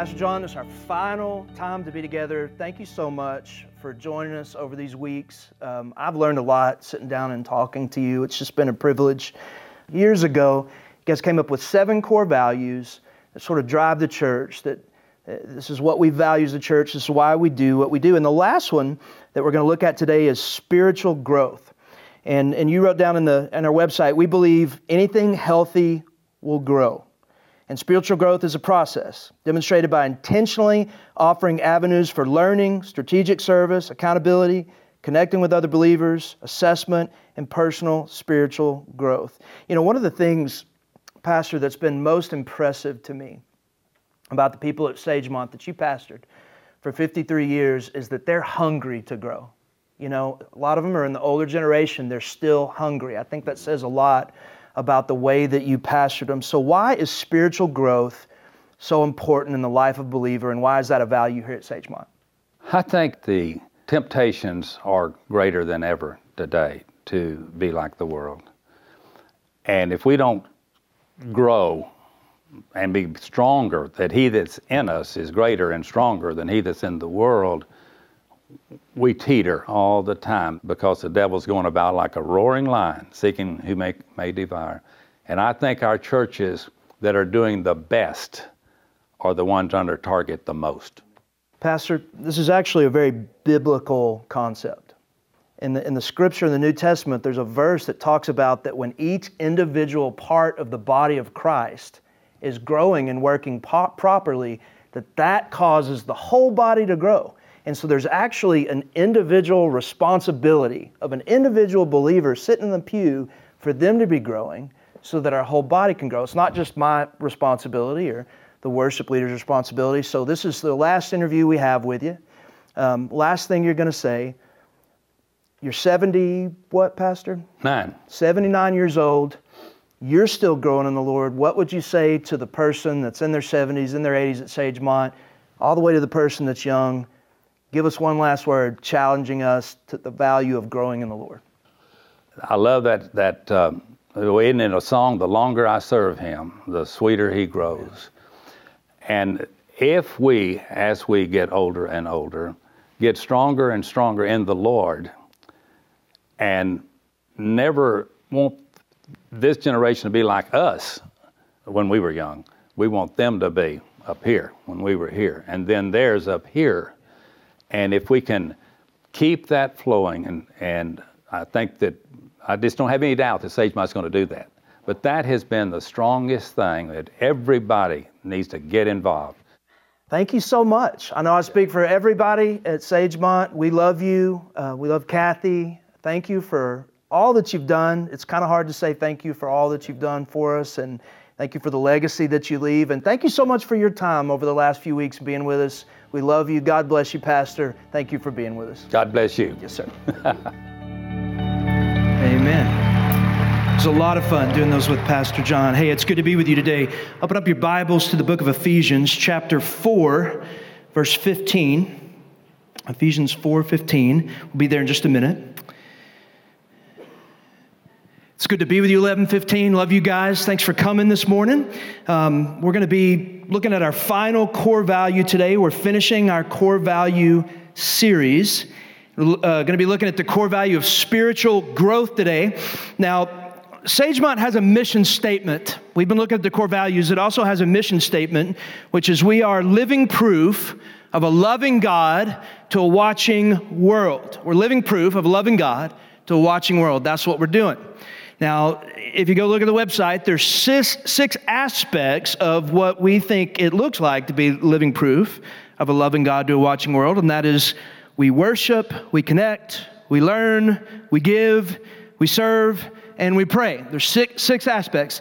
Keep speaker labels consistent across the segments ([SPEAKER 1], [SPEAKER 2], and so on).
[SPEAKER 1] Pastor John, it's our final time to be together. Thank you so much for joining us over these weeks. Um, I've learned a lot sitting down and talking to you. It's just been a privilege. Years ago, you guys came up with seven core values that sort of drive the church, that uh, this is what we value as a church, this is why we do what we do. And the last one that we're going to look at today is spiritual growth. And, and you wrote down in, the, in our website, we believe anything healthy will grow. And spiritual growth is a process demonstrated by intentionally offering avenues for learning, strategic service, accountability, connecting with other believers, assessment, and personal spiritual growth. You know, one of the things, Pastor, that's been most impressive to me about the people at Sagemont that you pastored for 53 years is that they're hungry to grow. You know, a lot of them are in the older generation, they're still hungry. I think that says a lot about the way that you pastored them. So, why is spiritual growth so important in the life of a believer, and why is that a value here at Sagemont?
[SPEAKER 2] I think the temptations are greater than ever today to be like the world. And if we don't grow and be stronger, that he that's in us is greater and stronger than he that's in the world, we teeter all the time because the devil's going about like a roaring lion, seeking who may, may devour. And I think our churches that are doing the best are the ones under target the most.
[SPEAKER 1] Pastor, this is actually a very biblical concept. In the, in the scripture in the New Testament, there's a verse that talks about that when each individual part of the body of Christ is growing and working po- properly, that that causes the whole body to grow. And so there's actually an individual responsibility of an individual believer sitting in the pew for them to be growing so that our whole body can grow. It's not just my responsibility or the worship leader's responsibility. So this is the last interview we have with you. Um, last thing you're going to say. You're 70, what, Pastor?
[SPEAKER 2] Nine.
[SPEAKER 1] 79 years old. You're still growing in the Lord. What would you say to the person that's in their 70s, in their 80s at Sagemont, all the way to the person that's young? Give us one last word challenging us to the value of growing in the Lord.
[SPEAKER 2] I love that, that uh, isn't it a song? The longer I serve Him, the sweeter He grows. And if we, as we get older and older, get stronger and stronger in the Lord and never want this generation to be like us when we were young, we want them to be up here when we were here, and then theirs up here and if we can keep that flowing, and, and I think that I just don't have any doubt that Sagemont's going to do that. But that has been the strongest thing that everybody needs to get involved.
[SPEAKER 1] Thank you so much. I know I speak for everybody at Sagemont. We love you. Uh, we love Kathy. Thank you for all that you've done. It's kind of hard to say thank you for all that you've done for us, and thank you for the legacy that you leave. And thank you so much for your time over the last few weeks being with us. We love you. God bless you, Pastor. Thank you for being with us.
[SPEAKER 2] God bless you.
[SPEAKER 1] Yes, sir. Amen. It was a lot of fun doing those with Pastor John. Hey, it's good to be with you today. Open up your Bibles to the book of Ephesians, chapter 4, verse 15. Ephesians 4 15. We'll be there in just a minute. It's good to be with you, 1115. Love you guys. Thanks for coming this morning. Um, we're going to be looking at our final core value today. We're finishing our core value series. We're uh, going to be looking at the core value of spiritual growth today. Now, Sagemont has a mission statement. We've been looking at the core values. It also has a mission statement, which is we are living proof of a loving God to a watching world. We're living proof of a loving God to a watching world. That's what we're doing. Now, if you go look at the website, there's six, six aspects of what we think it looks like to be living proof of a loving God to a watching world, and that is we worship, we connect, we learn, we give, we serve, and we pray. There's six, six aspects.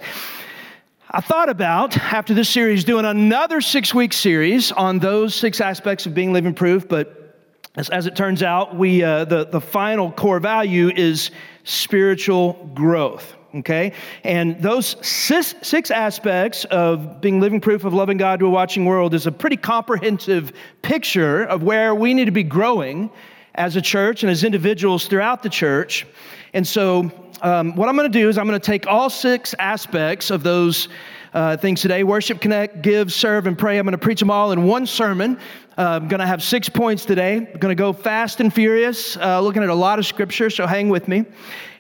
[SPEAKER 1] I thought about, after this series, doing another six week series on those six aspects of being living proof, but as, as it turns out, we, uh, the, the final core value is spiritual growth. Okay? And those six, aspects of being living proof of loving God to a watching world is a pretty comprehensive picture of where we need to be growing as a church and as individuals throughout the church. And so um, what I'm going to do is I'm going to take all six aspects of those uh, things today worship, connect, give, serve, and pray. I'm going to preach them all in one sermon. I'm going to have six points today. I'm going to go fast and furious, uh, looking at a lot of scripture, so hang with me.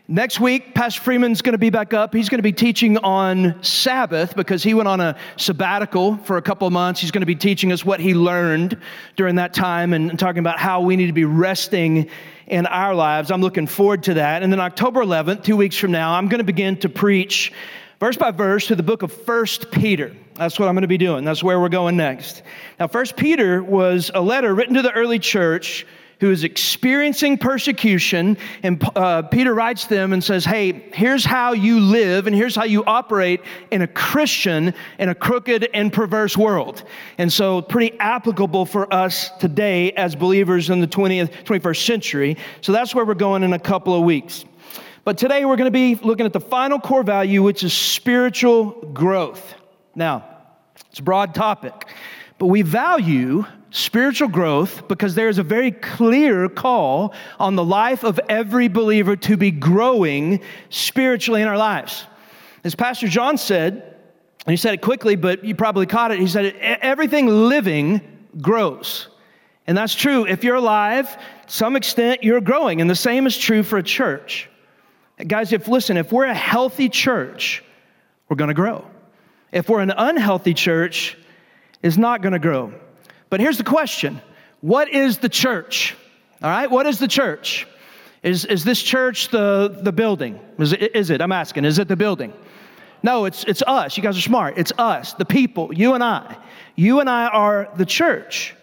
[SPEAKER 1] Next week, Pastor Freeman's going to be back up. He's going to be teaching on Sabbath because he went on a sabbatical for a couple of months. He's going to be teaching us what he learned during that time and, and talking about how we need to be resting in our lives. I'm looking forward to that. And then October 11th, two weeks from now, I'm going to begin to preach verse by verse to the book of First Peter. That's what I'm going to be doing. That's where we're going next. Now, First Peter was a letter written to the early church who is experiencing persecution. And uh, Peter writes them and says, Hey, here's how you live and here's how you operate in a Christian in a crooked and perverse world. And so, pretty applicable for us today as believers in the 20th, 21st century. So, that's where we're going in a couple of weeks. But today we're going to be looking at the final core value, which is spiritual growth. Now, it's a broad topic, but we value spiritual growth because there is a very clear call on the life of every believer to be growing spiritually in our lives. As Pastor John said, and he said it quickly, but you probably caught it, he said, everything living grows. And that's true. If you're alive, some extent, you're growing. And the same is true for a church. Guys, if listen, if we're a healthy church, we're going to grow. If we're an unhealthy church, it's not going to grow. But here's the question What is the church? All right, what is the church? Is, is this church the, the building? Is it, is it? I'm asking, is it the building? No, it's, it's us. You guys are smart. It's us, the people, you and I. You and I are the church.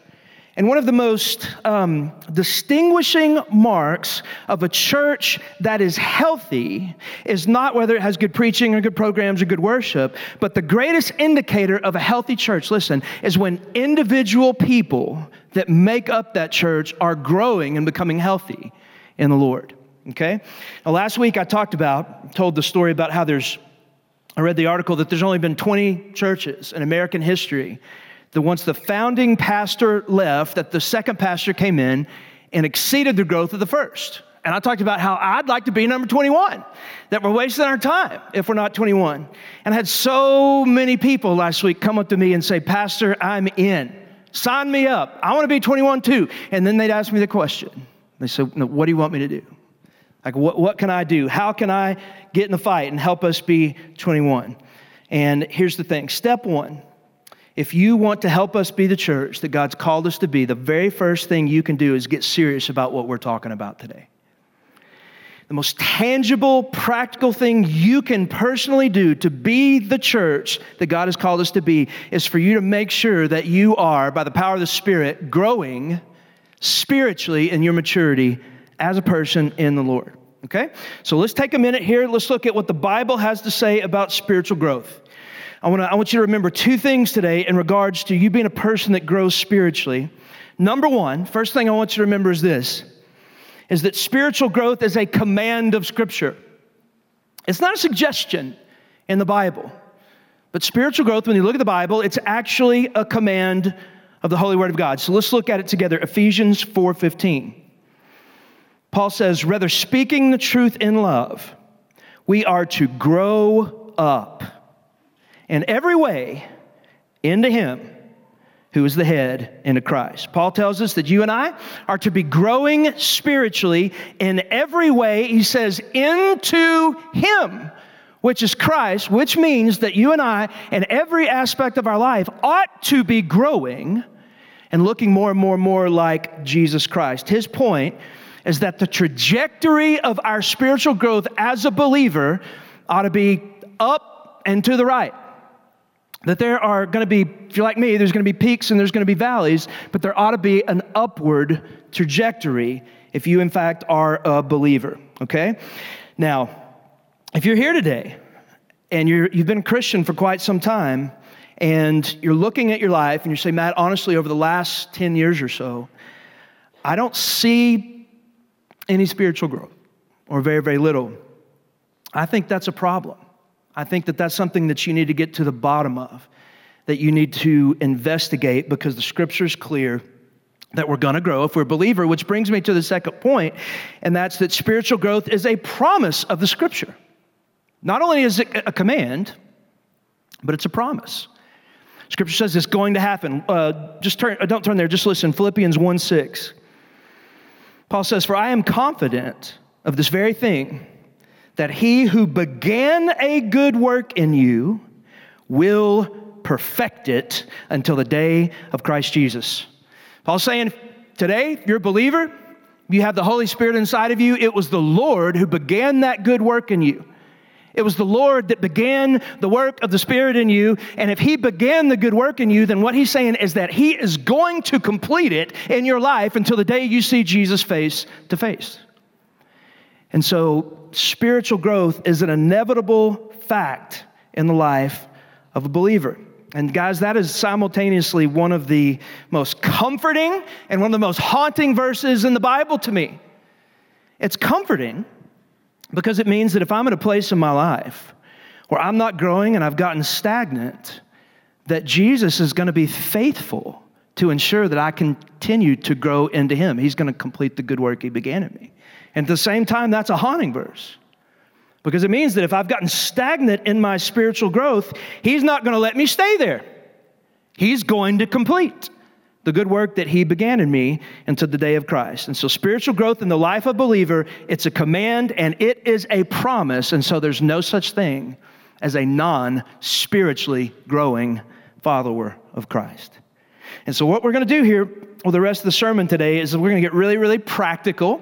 [SPEAKER 1] And one of the most um, distinguishing marks of a church that is healthy is not whether it has good preaching or good programs or good worship, but the greatest indicator of a healthy church, listen, is when individual people that make up that church are growing and becoming healthy in the Lord. Okay? Now, last week I talked about, told the story about how there's, I read the article that there's only been 20 churches in American history that once the founding pastor left, that the second pastor came in and exceeded the growth of the first. And I talked about how I'd like to be number 21, that we're wasting our time if we're not 21. And I had so many people last week come up to me and say, Pastor, I'm in. Sign me up. I want to be 21 too. And then they'd ask me the question. They said, no, What do you want me to do? Like, what, what can I do? How can I get in the fight and help us be 21? And here's the thing step one if you want to help us be the church that God's called us to be, the very first thing you can do is get serious about what we're talking about today. The most tangible, practical thing you can personally do to be the church that God has called us to be is for you to make sure that you are, by the power of the Spirit, growing spiritually in your maturity as a person in the Lord. Okay? So let's take a minute here. Let's look at what the Bible has to say about spiritual growth. I, wanna, I want you to remember two things today in regards to you being a person that grows spiritually. Number one, first thing I want you to remember is this is that spiritual growth is a command of Scripture. It's not a suggestion in the Bible. But spiritual growth, when you look at the Bible, it's actually a command of the Holy Word of God. So let's look at it together. Ephesians 4:15. Paul says, rather speaking the truth in love, we are to grow up in every way into Him who is the head into Christ. Paul tells us that you and I are to be growing spiritually in every way, he says, into Him, which is Christ, which means that you and I, in every aspect of our life, ought to be growing and looking more and more and more like Jesus Christ. His point is that the trajectory of our spiritual growth as a believer ought to be up and to the right that there are going to be, if you're like me, there's going to be peaks and there's going to be valleys, but there ought to be an upward trajectory if you, in fact, are a believer, okay? Now, if you're here today and you're, you've been a Christian for quite some time and you're looking at your life and you say, Matt, honestly, over the last 10 years or so, I don't see any spiritual growth or very, very little. I think that's a problem. I think that that's something that you need to get to the bottom of, that you need to investigate because the scripture is clear that we're going to grow if we're a believer, which brings me to the second point, and that's that spiritual growth is a promise of the scripture. Not only is it a command, but it's a promise. Scripture says it's going to happen. Uh, just turn, uh, don't turn there, just listen. Philippians 1 6. Paul says, For I am confident of this very thing, that he who began a good work in you will perfect it until the day of Christ Jesus. Paul's saying, today, if you're a believer, you have the Holy Spirit inside of you. It was the Lord who began that good work in you. It was the Lord that began the work of the Spirit in you. And if He began the good work in you, then what He's saying is that He is going to complete it in your life until the day you see Jesus face to face. And so, spiritual growth is an inevitable fact in the life of a believer. And guys, that is simultaneously one of the most comforting and one of the most haunting verses in the Bible to me. It's comforting because it means that if I'm in a place in my life where I'm not growing and I've gotten stagnant, that Jesus is going to be faithful to ensure that I continue to grow into Him. He's going to complete the good work He began in me. And at the same time, that's a haunting verse because it means that if I've gotten stagnant in my spiritual growth, He's not going to let me stay there. He's going to complete the good work that He began in me until the day of Christ. And so, spiritual growth in the life of a believer, it's a command and it is a promise. And so, there's no such thing as a non spiritually growing follower of Christ. And so, what we're going to do here with the rest of the sermon today is we're going to get really, really practical.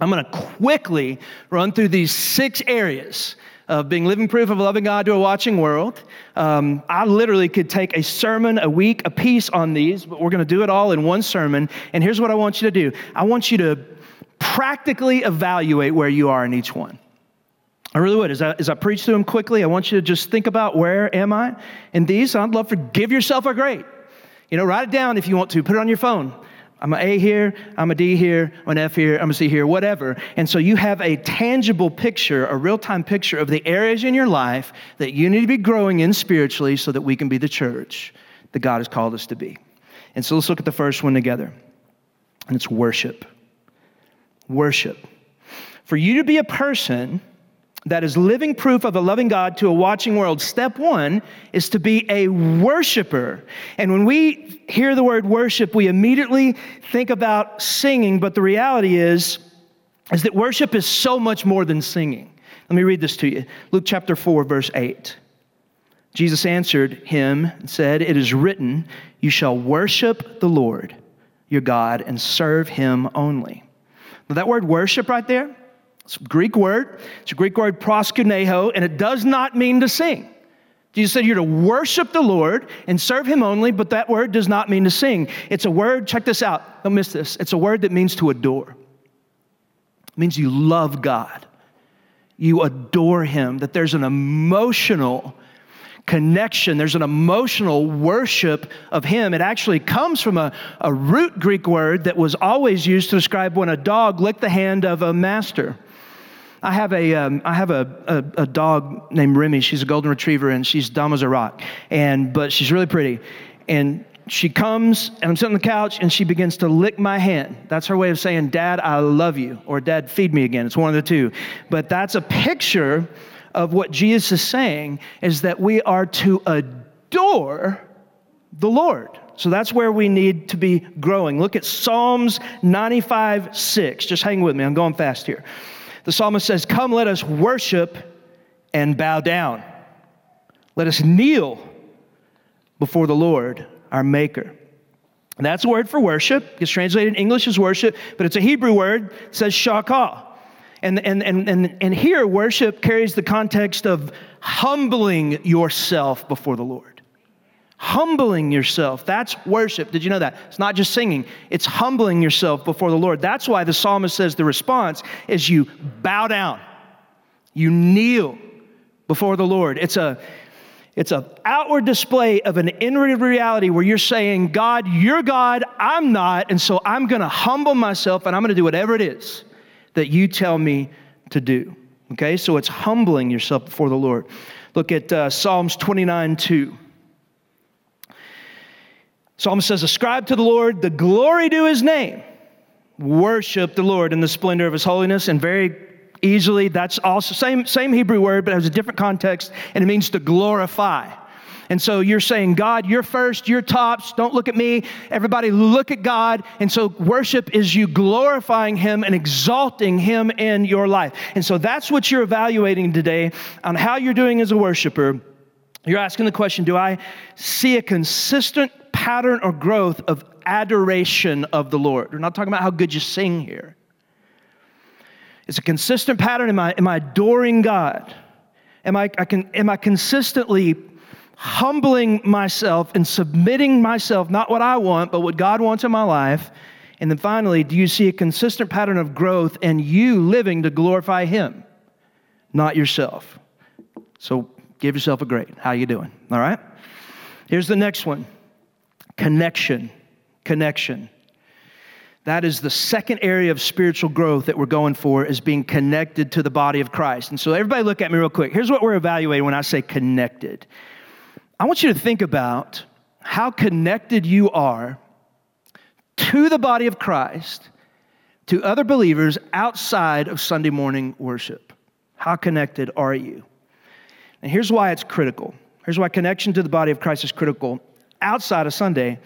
[SPEAKER 1] I'm going to quickly run through these six areas of being living proof of loving God to a watching world. Um, I literally could take a sermon a week, a piece on these, but we're going to do it all in one sermon. And here's what I want you to do I want you to practically evaluate where you are in each one. I really would. As I, as I preach through them quickly, I want you to just think about where am I in these. I'd love for give yourself a grade. You know, write it down if you want to. Put it on your phone. I'm an A here, I'm a D here, I'm an F here, I'm a C here, whatever. And so you have a tangible picture, a real time picture of the areas in your life that you need to be growing in spiritually so that we can be the church that God has called us to be. And so let's look at the first one together, and it's worship. Worship. For you to be a person that is living proof of a loving God to a watching world, step one is to be a worshiper. And when we hear the word worship, we immediately think about singing, but the reality is, is that worship is so much more than singing. Let me read this to you Luke chapter 4, verse 8. Jesus answered him and said, It is written, You shall worship the Lord your God and serve him only. Now, that word worship right there, it's a Greek word. It's a Greek word proskuneo, and it does not mean to sing. Jesus said you're to worship the Lord and serve Him only, but that word does not mean to sing. It's a word, check this out, don't miss this. It's a word that means to adore. It means you love God, you adore Him, that there's an emotional connection, there's an emotional worship of Him. It actually comes from a, a root Greek word that was always used to describe when a dog licked the hand of a master. I have a, um, I have a, a, a, dog named Remy. She's a golden retriever and she's dumb as a rock. And, but she's really pretty. And she comes and I'm sitting on the couch and she begins to lick my hand. That's her way of saying, Dad, I love you, or Dad, feed me again. It's one of the two. But that's a picture of what Jesus is saying is that we are to adore the Lord. So that's where we need to be growing. Look at Psalms 95 6. Just hang with me, I'm going fast here. The psalmist says, Come, let us worship and bow down. Let us kneel before the Lord, our Maker. And that's a word for worship. It's translated in English as worship, but it's a Hebrew word. It says shakah. And, and, and, and, and here, worship carries the context of humbling yourself before the Lord humbling yourself. That's worship. Did you know that? It's not just singing, it's humbling yourself before the Lord. That's why the psalmist says the response is you bow down, you kneel before the Lord. It's a it's an outward display of an inward reality where you're saying, God, you're God, I'm not, and so I'm gonna humble myself and I'm gonna do whatever it is that you tell me to do. Okay, so it's humbling yourself before the Lord. Look at uh, Psalms 29 2. Psalmist says, Ascribe to the Lord the glory to his name. Worship the Lord in the splendor of his holiness. And very easily, that's also same, same Hebrew word, but it has a different context, and it means to glorify. And so you're saying, God, you're first, you're tops, don't look at me. Everybody look at God. And so worship is you glorifying Him and exalting Him in your life. And so that's what you're evaluating today on how you're doing as a worshiper. You're asking the question Do I see a consistent pattern or growth of adoration of the Lord? We're not talking about how good you sing here. It's a consistent pattern. Am I, am I adoring God? Am I, I can, am I consistently humbling myself and submitting myself, not what I want, but what God wants in my life? And then finally, do you see a consistent pattern of growth and you living to glorify Him, not yourself? So give yourself a grade. How you doing? All right? Here's the next one. Connection. Connection. That is the second area of spiritual growth that we're going for is being connected to the body of Christ. And so everybody look at me real quick. Here's what we're evaluating when I say connected. I want you to think about how connected you are to the body of Christ, to other believers outside of Sunday morning worship. How connected are you? And here's why it's critical. Here's why connection to the body of Christ is critical outside of Sunday.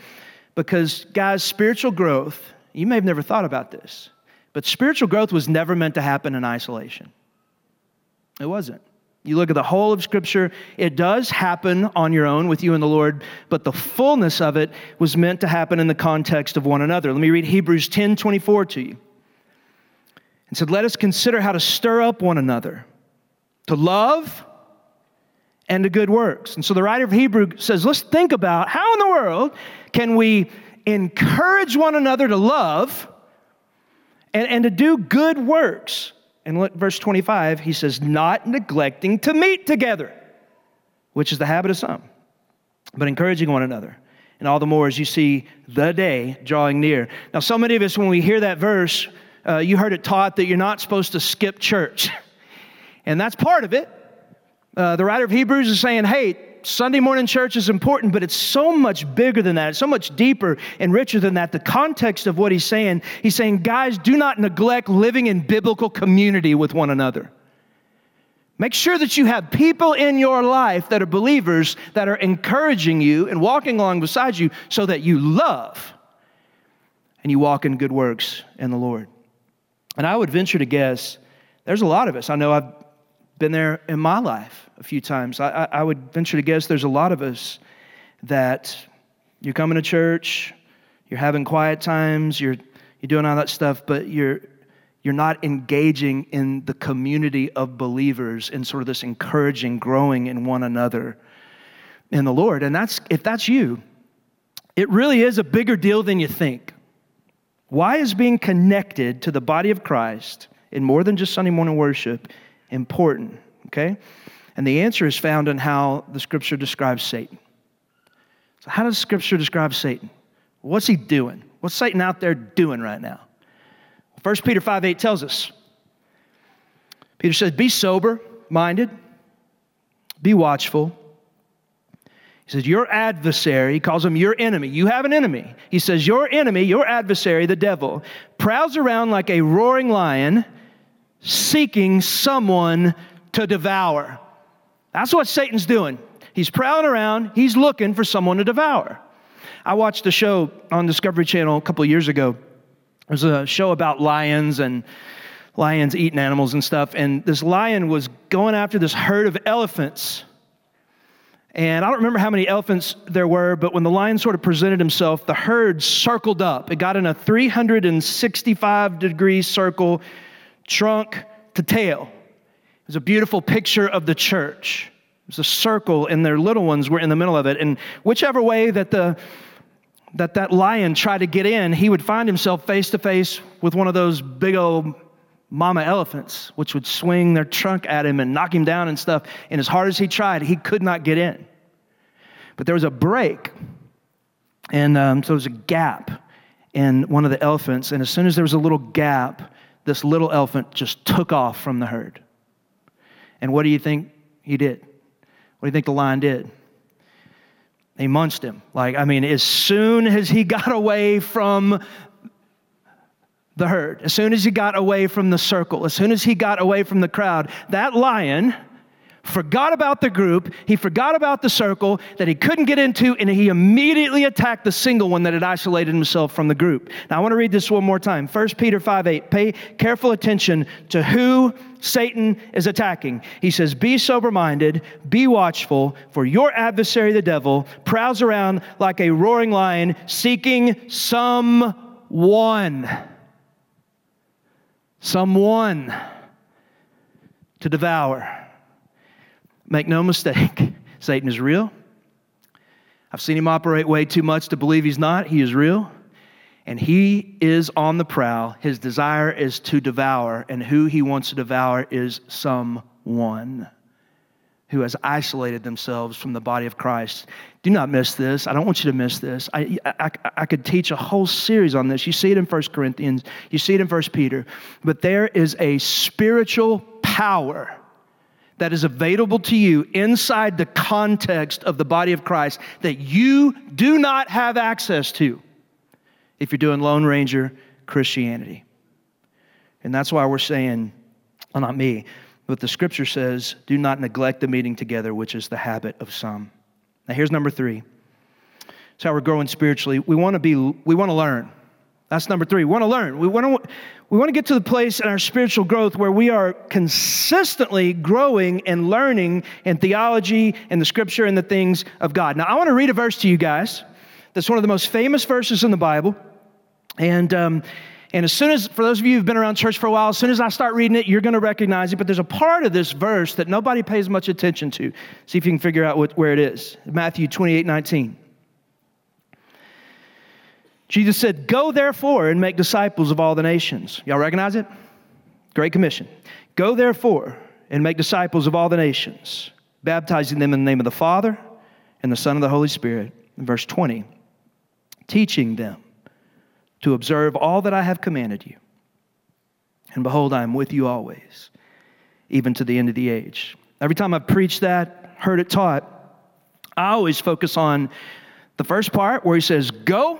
[SPEAKER 1] Because, guys, spiritual growth, you may have never thought about this, but spiritual growth was never meant to happen in isolation. It wasn't. You look at the whole of Scripture, it does happen on your own with you and the Lord, but the fullness of it was meant to happen in the context of one another. Let me read Hebrews 10 24 to you. And said, Let us consider how to stir up one another to love and to good works. And so the writer of Hebrew says, Let's think about how in the world can we encourage one another to love and, and to do good works. And look, verse 25, he says, not neglecting to meet together, which is the habit of some, but encouraging one another. And all the more as you see the day drawing near. Now, so many of us, when we hear that verse, uh, you heard it taught that you're not supposed to skip church. and that's part of it. Uh, the writer of Hebrews is saying, hey, Sunday morning church is important, but it's so much bigger than that. It's so much deeper and richer than that. The context of what he's saying, he's saying, guys, do not neglect living in biblical community with one another. Make sure that you have people in your life that are believers that are encouraging you and walking along beside you so that you love and you walk in good works in the Lord. And I would venture to guess there's a lot of us. I know I've been there in my life a few times. I, I, would venture to guess there's a lot of us that you're coming to church, you're having quiet times, you're, you're doing all that stuff, but you're, you're not engaging in the community of believers in sort of this encouraging, growing in one another in the Lord. And that's, if that's you, it really is a bigger deal than you think. Why is being connected to the body of Christ in more than just Sunday morning worship important? Okay? And the answer is found in how the scripture describes Satan. So, how does scripture describe Satan? What's he doing? What's Satan out there doing right now? 1 Peter 5 8 tells us. Peter says, Be sober minded, be watchful. He says, Your adversary, he calls him your enemy. You have an enemy. He says, Your enemy, your adversary, the devil, prowls around like a roaring lion seeking someone to devour. That's what Satan's doing. He's prowling around, he's looking for someone to devour. I watched a show on Discovery Channel a couple years ago. It was a show about lions and lions eating animals and stuff. And this lion was going after this herd of elephants. And I don't remember how many elephants there were, but when the lion sort of presented himself, the herd circled up. It got in a 365 degree circle, trunk to tail. It was a beautiful picture of the church. It was a circle, and their little ones were in the middle of it. And whichever way that the that that lion tried to get in, he would find himself face to face with one of those big old mama elephants, which would swing their trunk at him and knock him down and stuff. And as hard as he tried, he could not get in. But there was a break, and um, so there was a gap in one of the elephants. And as soon as there was a little gap, this little elephant just took off from the herd. And what do you think he did? What do you think the lion did? He munched him. Like, I mean, as soon as he got away from the herd, as soon as he got away from the circle, as soon as he got away from the crowd, that lion forgot about the group, he forgot about the circle that he couldn't get into, and he immediately attacked the single one that had isolated himself from the group. Now, I want to read this one more time. 1 Peter 5 8. Pay careful attention to who Satan is attacking. He says, Be sober minded, be watchful, for your adversary, the devil, prowls around like a roaring lion, seeking someone. Someone to devour. Make no mistake, Satan is real. I've seen him operate way too much to believe he's not. He is real. And he is on the prowl. His desire is to devour, and who he wants to devour is someone who has isolated themselves from the body of Christ. Do not miss this. I don't want you to miss this. I, I, I, could teach a whole series on this. You see it in 1 Corinthians, you see it in 1 Peter. But there is a spiritual power that is available to you inside the context of the body of Christ that you do not have access to if you're doing Lone Ranger Christianity. And that's why we're saying, well, not me, but the scripture says, do not neglect the meeting together, which is the habit of some. Now, here's number three. It's how we're growing spiritually. We want to be, we want to learn. That's number three. We want to learn. We want to, we want to get to the place in our spiritual growth where we are consistently growing and learning in theology and the scripture and the things of God. Now, I want to read a verse to you guys that's one of the most famous verses in the Bible. And, um, and as soon as, for those of you who've been around church for a while, as soon as I start reading it, you're going to recognize it. But there's a part of this verse that nobody pays much attention to. See if you can figure out what, where it is. Matthew 28 19. Jesus said, Go therefore and make disciples of all the nations. Y'all recognize it? Great Commission. Go therefore and make disciples of all the nations, baptizing them in the name of the Father and the Son and the Holy Spirit. In verse 20, teaching them to observe all that I have commanded you. And behold, I am with you always, even to the end of the age. Every time I've preached that, heard it taught, I always focus on the first part where he says, Go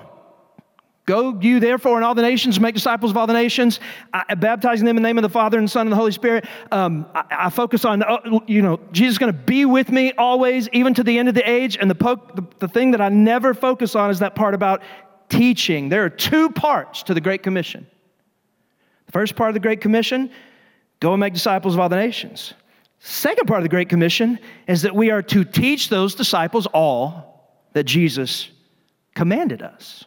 [SPEAKER 1] Go you therefore in all the nations, make disciples of all the nations, I, baptizing them in the name of the Father and the Son and the Holy Spirit. Um, I, I, focus on, uh, you know, Jesus is going to be with me always, even to the end of the age. And the, po- the, the thing that I never focus on is that part about teaching. There are two parts to the Great Commission. The first part of the Great Commission, go and make disciples of all the nations. Second part of the Great Commission is that we are to teach those disciples all that Jesus commanded us.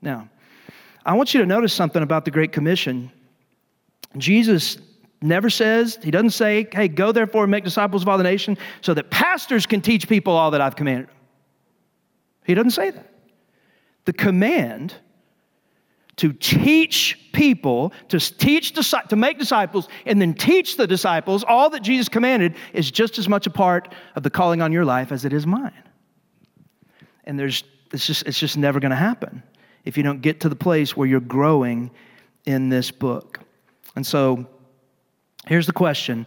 [SPEAKER 1] Now, I want you to notice something about the Great Commission. Jesus never says, he doesn't say, hey, go therefore and make disciples of all the nation so that pastors can teach people all that I've commanded. He doesn't say that. The command to teach people, to teach, to make disciples, and then teach the disciples all that Jesus commanded is just as much a part of the calling on your life as it is mine. And there's, it's just, it's just never going to happen if you don't get to the place where you're growing in this book. And so here's the question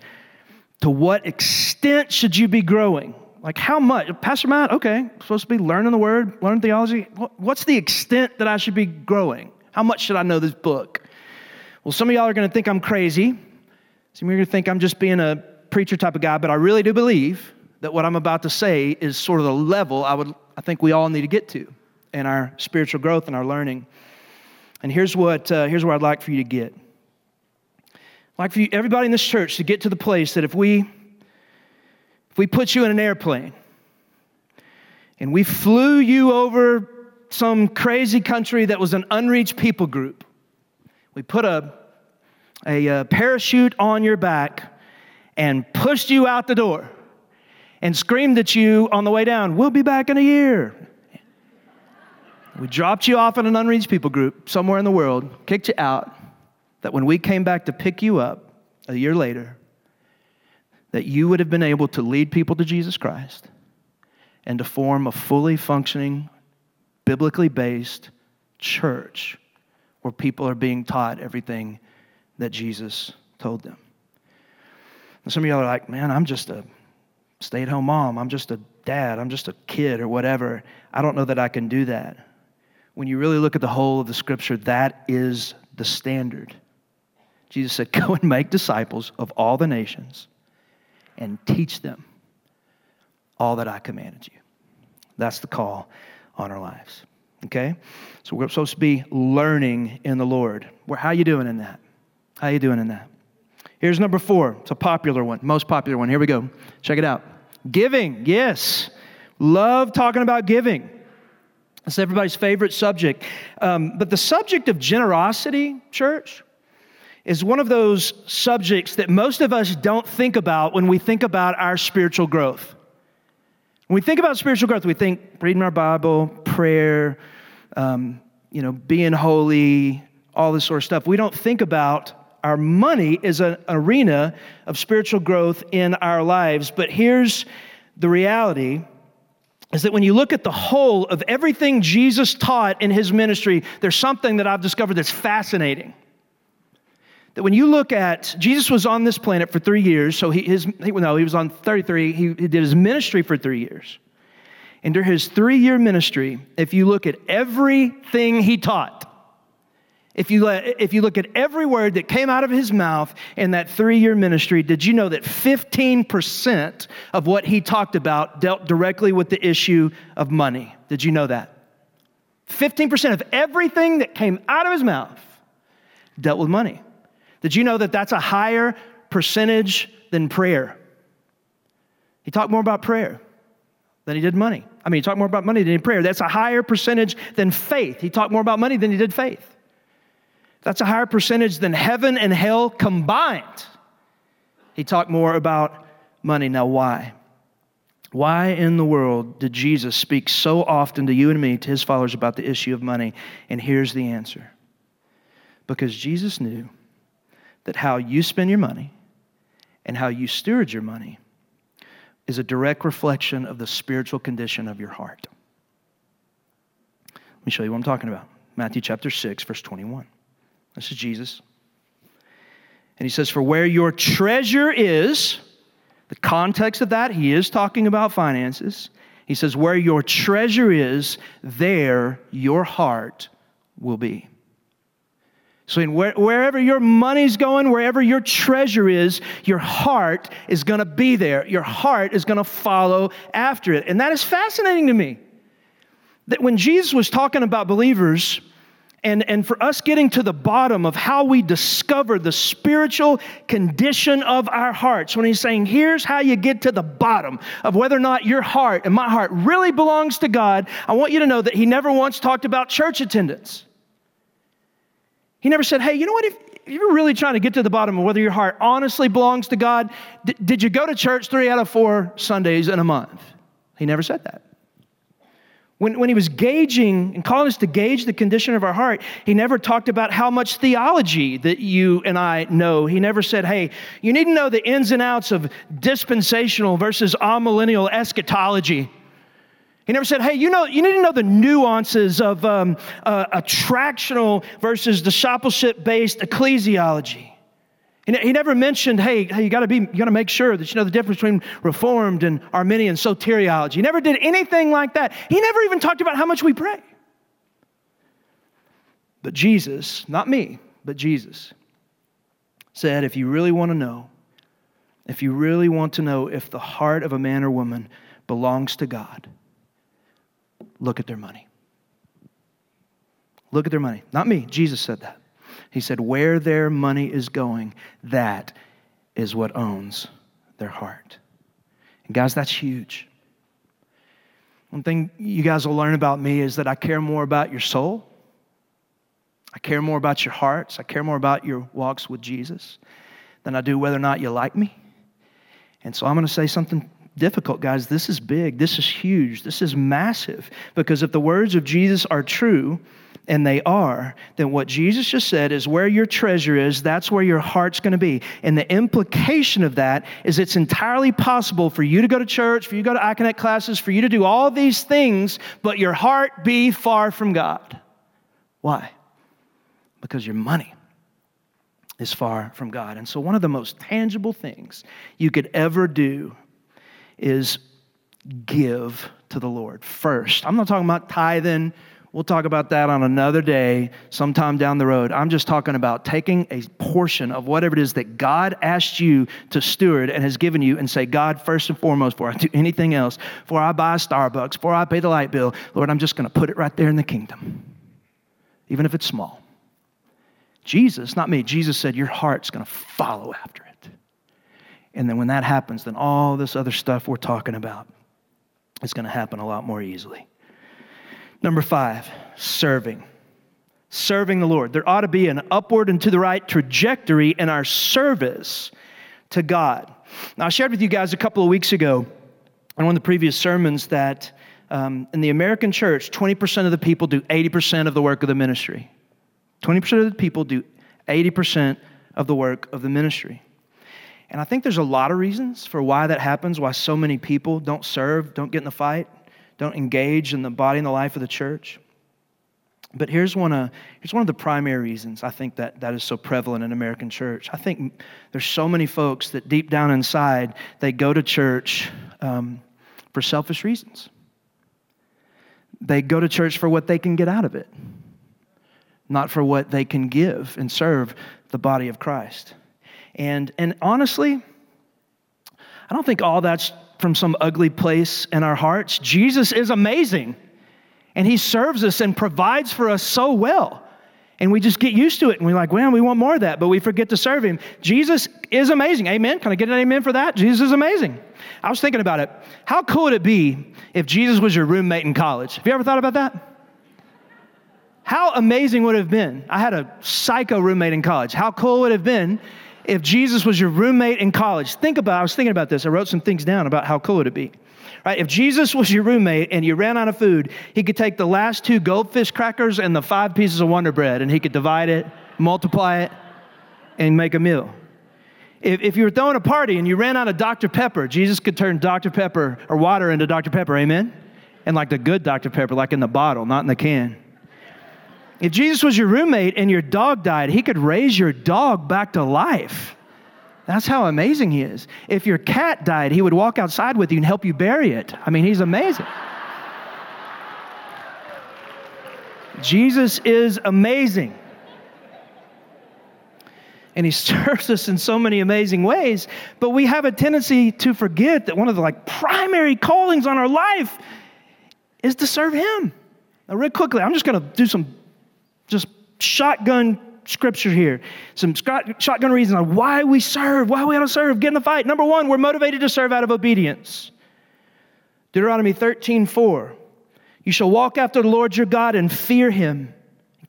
[SPEAKER 1] To what extent should you be growing? Like, how much? Pastor Matt, okay, supposed to be learning the word, learning theology. What's the extent that I should be growing? How much should I know this book? Well, some of y'all are going to think I'm crazy. Some of you are going to think I'm just being a preacher type of guy, but I really do believe that what I'm about to say is sort of the level I would I think we all need to get to and our spiritual growth and our learning. And here's what uh, here's where I'd like for you to get. I'd like for you, everybody in this church to get to the place that if we if we put you in an airplane and we flew you over some crazy country that was an unreached people group, we put a, a, a parachute on your back and pushed you out the door and screamed at you on the way down, We'll be back in a year. We dropped you off in an unreached people group somewhere in the world, kicked you out, that when we came back to pick you up a year later, that you would have been able to lead people to Jesus Christ and to form a fully functioning, biblically based church where people are being taught everything that Jesus told them. And some of y'all are like, man, I'm just a stay at home mom. I'm just a dad. I'm just a kid or whatever. I don't know that I can do that. When you really look at the whole of the scripture, that is the standard. Jesus said, Go and make disciples of all the nations and teach them all that I commanded you. That's the call on our lives. Okay? So we're supposed to be learning in the Lord. How are you doing in that? How are you doing in that? Here's number four. It's a popular one, most popular one. Here we go. Check it out. Giving, yes. Love talking about giving. It's everybody's favorite subject. Um, but the subject of generosity, church, is one of those subjects that most of us don't think about when we think about our spiritual growth. When we think about spiritual growth, we think reading our Bible, prayer, um, you know, being holy, all this sort of stuff. We don't think about our money as an arena of spiritual growth in our lives. But here's the reality is that when you look at the whole of everything Jesus taught in his ministry, there's something that I've discovered that's fascinating. That when you look at Jesus was on this planet for three years, so he, his, he, no, he was on 33, he, he did his ministry for three years. And during his three year ministry, if you look at everything he taught, if you, uh, if you look at every word that came out of his mouth in that three year ministry, did you know that 15% of what he talked about dealt directly with the issue of money? Did you know that? 15% of everything that came out of his mouth dealt with money. Did you know that that's a higher percentage than prayer? He talked more about prayer than he did money. I mean, he talked more about money than prayer. That's a higher percentage than faith. He talked more about money than he did faith. That's a higher percentage than heaven and hell combined. He talked more about money. Now, why? Why in the world did Jesus speak so often to you and me, to his followers, about the issue of money? And here's the answer because Jesus knew that how you spend your money and how you steward your money is a direct reflection of the spiritual condition of your heart. Let me show you what I'm talking about. Matthew chapter 6, verse 21. This is Jesus. And he says, For where your treasure is, the context of that, he is talking about finances. He says, Where your treasure is, there your heart will be. So, where, wherever your money's going, wherever your treasure is, your heart is going to be there. Your heart is going to follow after it. And that is fascinating to me. That when Jesus was talking about believers, and, and for us getting to the bottom of how we discover the spiritual condition of our hearts, when he's saying, here's how you get to the bottom of whether or not your heart and my heart really belongs to God, I want you to know that he never once talked about church attendance. He never said, hey, you know what? If, if you're really trying to get to the bottom of whether your heart honestly belongs to God, d- did you go to church three out of four Sundays in a month? He never said that. When, when he was gauging and calling us to gauge the condition of our heart, he never talked about how much theology that you and I know. He never said, hey, you need to know the ins and outs of dispensational versus amillennial eschatology. He never said, hey, you know, you need to know the nuances of um, uh, attractional versus discipleship based ecclesiology. He never mentioned, hey, hey you got to be, you got to make sure that you know the difference between Reformed and Arminian soteriology. He never did anything like that. He never even talked about how much we pray. But Jesus, not me, but Jesus, said, if you really want to know, if you really want to know if the heart of a man or woman belongs to God, look at their money. Look at their money. Not me, Jesus said that. He said, Where their money is going, that is what owns their heart. And guys, that's huge. One thing you guys will learn about me is that I care more about your soul. I care more about your hearts. I care more about your walks with Jesus than I do whether or not you like me. And so I'm going to say something difficult, guys. This is big. This is huge. This is massive. Because if the words of Jesus are true, and they are, then what Jesus just said is where your treasure is, that's where your heart's going to be. And the implication of that is it's entirely possible for you to go to church, for you to go to iConnect classes, for you to do all these things, but your heart be far from God. Why? Because your money is far from God. And so, one of the most tangible things you could ever do is give to the Lord first. I'm not talking about tithing. We'll talk about that on another day, sometime down the road. I'm just talking about taking a portion of whatever it is that God asked you to steward and has given you and say, God, first and foremost, before I do anything else, before I buy Starbucks, before I pay the light bill, Lord, I'm just going to put it right there in the kingdom, even if it's small. Jesus, not me, Jesus said, Your heart's going to follow after it. And then when that happens, then all this other stuff we're talking about is going to happen a lot more easily. Number five, serving. Serving the Lord. There ought to be an upward and to the right trajectory in our service to God. Now, I shared with you guys a couple of weeks ago in one of the previous sermons that um, in the American church, 20% of the people do 80% of the work of the ministry. 20% of the people do 80% of the work of the ministry. And I think there's a lot of reasons for why that happens, why so many people don't serve, don't get in the fight, don't engage in the body and the life of the church. But here's one, of, here's one of the primary reasons I think that that is so prevalent in American church. I think there's so many folks that deep down inside, they go to church um, for selfish reasons. They go to church for what they can get out of it, not for what they can give and serve the body of Christ. And, and honestly, I don't think all that's from some ugly place in our hearts. Jesus is amazing, and He serves us and provides for us so well. And we just get used to it, and we're like, well, we want more of that, but we forget to serve Him. Jesus is amazing. Amen. Can I get an amen for that? Jesus is amazing. I was thinking about it. How cool would it be if Jesus was your roommate in college? Have you ever thought about that? How amazing would it have been? I had a psycho roommate in college. How cool would it have been if Jesus was your roommate in college, think about, I was thinking about this. I wrote some things down about how cool it'd be. Right? If Jesus was your roommate and you ran out of food, he could take the last two goldfish crackers and the five pieces of Wonder Bread and he could divide it, multiply it, and make a meal. If, if you were throwing a party and you ran out of Dr. Pepper, Jesus could turn Dr. Pepper or water into Dr. Pepper, amen? And like the good Dr. Pepper, like in the bottle, not in the can. If Jesus was your roommate and your dog died, he could raise your dog back to life. That's how amazing he is. If your cat died, he would walk outside with you and help you bury it. I mean, he's amazing. Jesus is amazing. And he serves us in so many amazing ways, but we have a tendency to forget that one of the like primary callings on our life is to serve him. Now, real quickly, I'm just going to do some just shotgun scripture here. Some shotgun reasons on why we serve, why we ought to serve, get in the fight. Number one, we're motivated to serve out of obedience. Deuteronomy 13, 4. You shall walk after the Lord your God and fear him,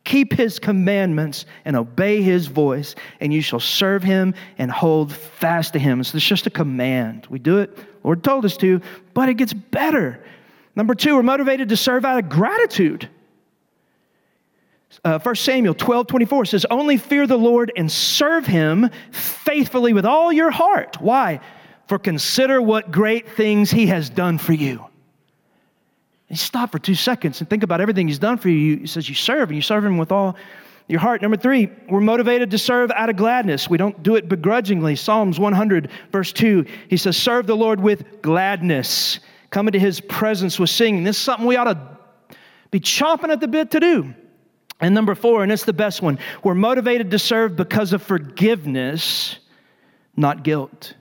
[SPEAKER 1] keep his commandments and obey his voice, and you shall serve him and hold fast to him. So it's just a command. We do it, Lord told us to, but it gets better. Number two, we're motivated to serve out of gratitude. Uh, 1 Samuel 12 24 says, Only fear the Lord and serve him faithfully with all your heart. Why? For consider what great things he has done for you. And stop for two seconds and think about everything he's done for you. He says, You serve, and you serve him with all your heart. Number three, we're motivated to serve out of gladness. We don't do it begrudgingly. Psalms 100, verse 2, he says, Serve the Lord with gladness. Come into his presence with singing. This is something we ought to be chomping at the bit to do. And number four, and it's the best one, we're motivated to serve because of forgiveness, not guilt.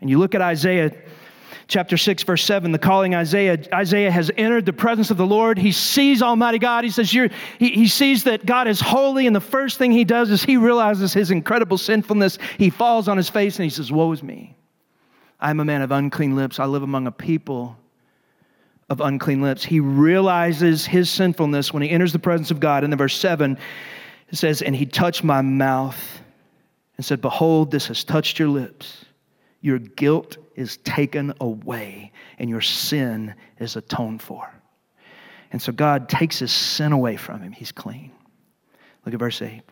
[SPEAKER 1] And you look at Isaiah chapter 6, verse 7, the calling Isaiah. Isaiah has entered the presence of the Lord. He sees Almighty God. He says, he, he sees that God is holy, and the first thing he does is he realizes his incredible sinfulness. He falls on his face and he says, Woe is me. I am a man of unclean lips. I live among a people of unclean lips. He realizes his sinfulness when he enters the presence of God. And in verse 7, it says, And he touched my mouth and said, Behold, this has touched your lips. Your guilt is taken away, and your sin is atoned for. And so God takes his sin away from him. He's clean. Look at verse 8.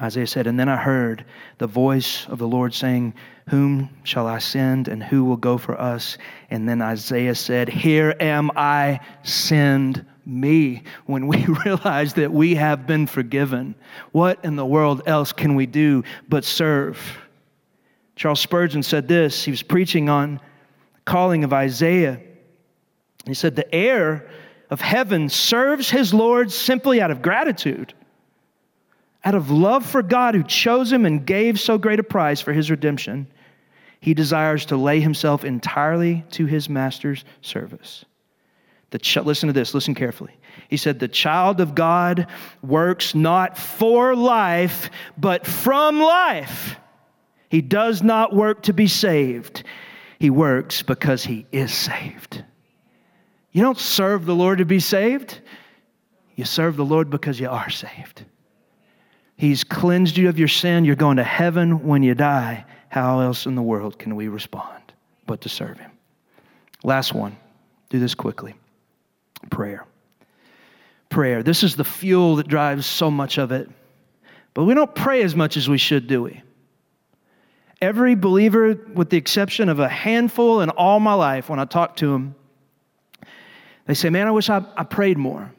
[SPEAKER 1] Isaiah said, And then I heard the voice of the Lord saying, Whom shall I send, and who will go for us? And then Isaiah said, Here am I, send me. When we realize that we have been forgiven, what in the world else can we do but serve? Charles Spurgeon said this. He was preaching on the calling of Isaiah. He said, The heir of heaven serves his Lord simply out of gratitude, out of love for God who chose him and gave so great a price for his redemption. He desires to lay himself entirely to his master's service. The ch- listen to this, listen carefully. He said, The child of God works not for life, but from life. He does not work to be saved, he works because he is saved. You don't serve the Lord to be saved, you serve the Lord because you are saved. He's cleansed you of your sin. You're going to heaven when you die. How else in the world can we respond but to serve Him? Last one. Do this quickly prayer. Prayer. This is the fuel that drives so much of it. But we don't pray as much as we should, do we? Every believer, with the exception of a handful in all my life, when I talk to them, they say, Man, I wish I, I prayed more.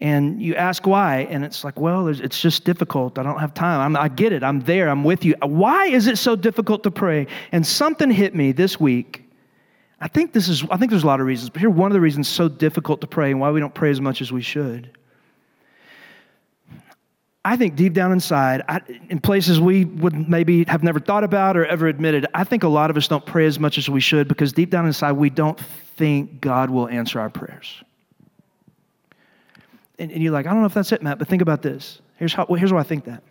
[SPEAKER 1] And you ask why, and it's like, well, it's just difficult. I don't have time. I'm, i get it. I'm there. I'm with you. Why is it so difficult to pray? And something hit me this week. I think this is. I think there's a lot of reasons, but here one of the reasons so difficult to pray and why we don't pray as much as we should. I think deep down inside, I, in places we would maybe have never thought about or ever admitted, I think a lot of us don't pray as much as we should because deep down inside we don't think God will answer our prayers and, and you're like, I don't know if that's it, Matt, but think about this. Here's, how, well, here's why I think that.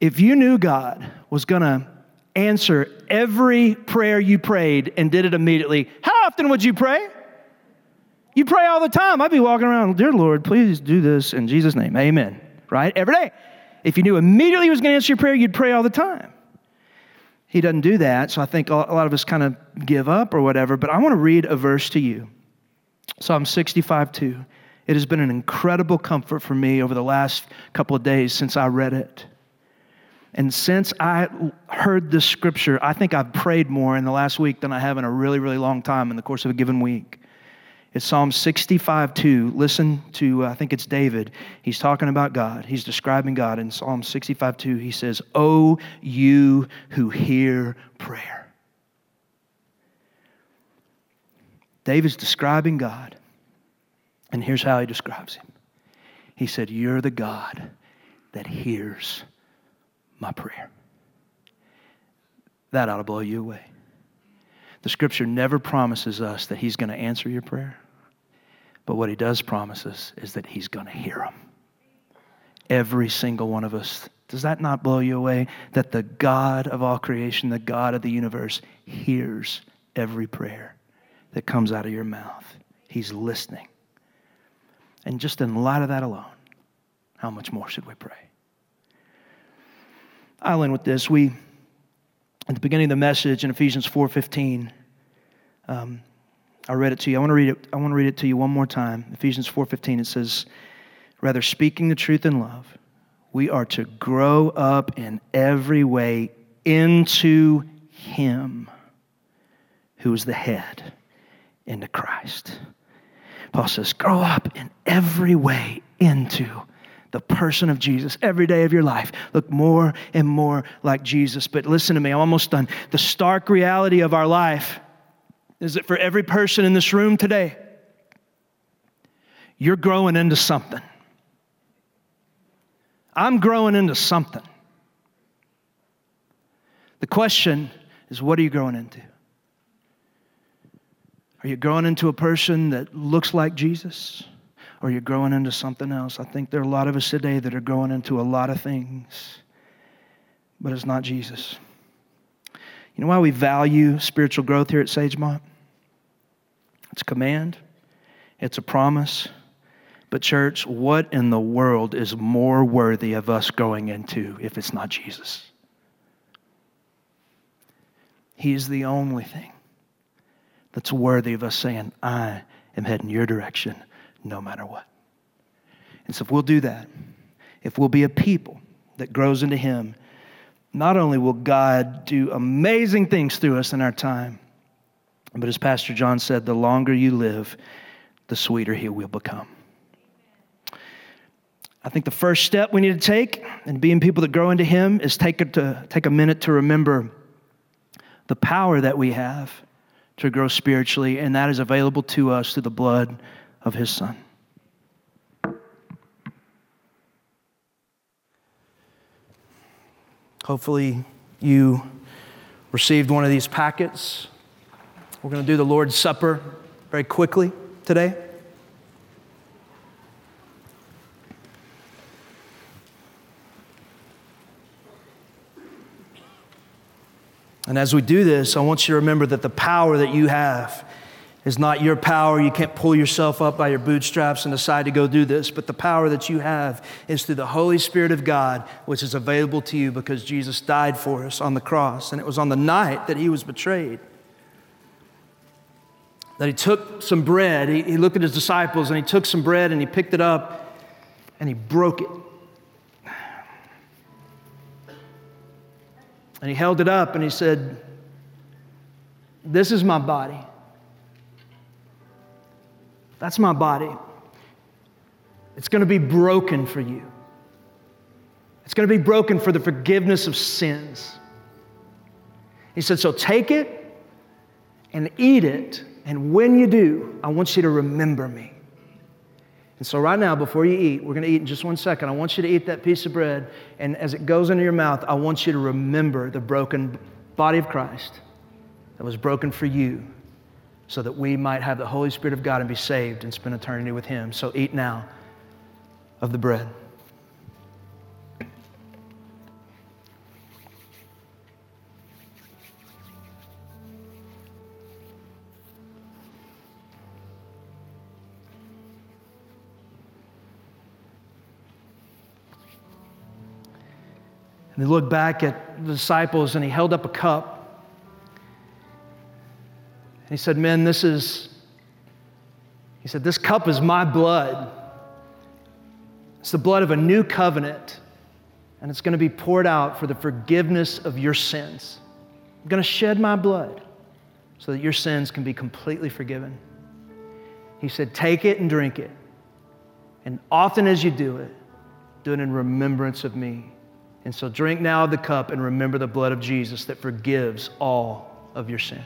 [SPEAKER 1] If you knew God was going to answer every prayer you prayed and did it immediately, how often would you pray? You pray all the time. I'd be walking around, Dear Lord, please do this in Jesus' name. Amen. Right? Every day. If you knew immediately he was going to answer your prayer, you'd pray all the time. He doesn't do that, so I think a lot of us kind of give up or whatever. But I want to read a verse to you Psalm 65 2. It has been an incredible comfort for me over the last couple of days since I read it. And since I heard this scripture, I think I've prayed more in the last week than I have in a really, really long time in the course of a given week. It's Psalm 65 2. Listen to, uh, I think it's David. He's talking about God. He's describing God. In Psalm 65 2, he says, Oh, you who hear prayer. David's describing God. And here's how he describes him He said, You're the God that hears my prayer. That ought to blow you away. The scripture never promises us that he's going to answer your prayer, but what he does promise us is that he's going to hear them. Every single one of us. Does that not blow you away? That the God of all creation, the God of the universe, hears every prayer that comes out of your mouth. He's listening. And just in light of that alone, how much more should we pray? I'll end with this. We, at the beginning of the message in Ephesians 4.15, um, I read it to you. I want to read it, I want to read it to you one more time. Ephesians 4.15, it says, Rather, speaking the truth in love, we are to grow up in every way into Him who is the head, into Christ. Paul says, grow up in every way into the person of Jesus every day of your life. Look more and more like Jesus. But listen to me, I'm almost done. The stark reality of our life is that for every person in this room today, you're growing into something. I'm growing into something. The question is, what are you growing into? Are you growing into a person that looks like Jesus? Or are you growing into something else? I think there are a lot of us today that are growing into a lot of things, but it's not Jesus. You know why we value spiritual growth here at Sagemont? It's a command, it's a promise. But, church, what in the world is more worthy of us going into if it's not Jesus? He is the only thing that's worthy of us saying, I am heading your direction no matter what. And so, if we'll do that, if we'll be a people that grows into Him, not only will God do amazing things through us in our time, but as Pastor John said, the longer you live, the sweeter He will become. I think the first step we need to take in being people that grow into Him is take a, to, take a minute to remember the power that we have to grow spiritually, and that is available to us through the blood of His Son. Hopefully, you received one of these packets. We're going to do the Lord's Supper very quickly today. And as we do this, I want you to remember that the power that you have is not your power. You can't pull yourself up by your bootstraps and decide to go do this. But the power that you have is through the Holy Spirit of God, which is available to you because Jesus died for us on the cross. And it was on the night that he was betrayed that he took some bread. He, he looked at his disciples and he took some bread and he picked it up and he broke it. And he held it up and he said, This is my body. That's my body. It's going to be broken for you. It's going to be broken for the forgiveness of sins. He said, So take it and eat it. And when you do, I want you to remember me. And so, right now, before you eat, we're going to eat in just one second. I want you to eat that piece of bread. And as it goes into your mouth, I want you to remember the broken body of Christ that was broken for you so that we might have the Holy Spirit of God and be saved and spend eternity with Him. So, eat now of the bread. And he looked back at the disciples and he held up a cup. And he said, Men, this is, he said, this cup is my blood. It's the blood of a new covenant, and it's going to be poured out for the forgiveness of your sins. I'm going to shed my blood so that your sins can be completely forgiven. He said, Take it and drink it. And often as you do it, do it in remembrance of me. And so drink now of the cup and remember the blood of Jesus that forgives all of your sin.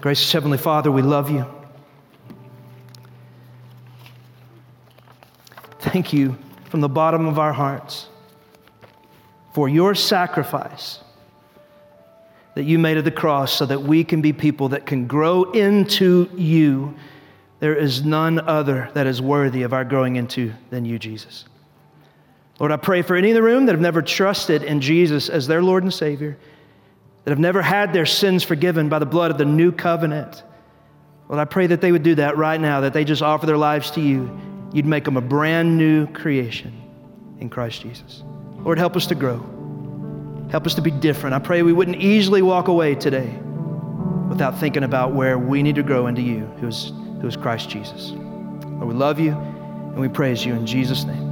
[SPEAKER 1] Gracious Heavenly Father, we love you. Thank you from the bottom of our hearts for your sacrifice that you made of the cross so that we can be people that can grow into you. There is none other that is worthy of our growing into than you, Jesus. Lord, I pray for any in the room that have never trusted in Jesus as their Lord and Savior, that have never had their sins forgiven by the blood of the new covenant. Lord, I pray that they would do that right now, that they just offer their lives to you. You'd make them a brand new creation in Christ Jesus. Lord, help us to grow. Help us to be different. I pray we wouldn't easily walk away today without thinking about where we need to grow into you, who is, who is Christ Jesus. Lord, we love you and we praise you in Jesus' name.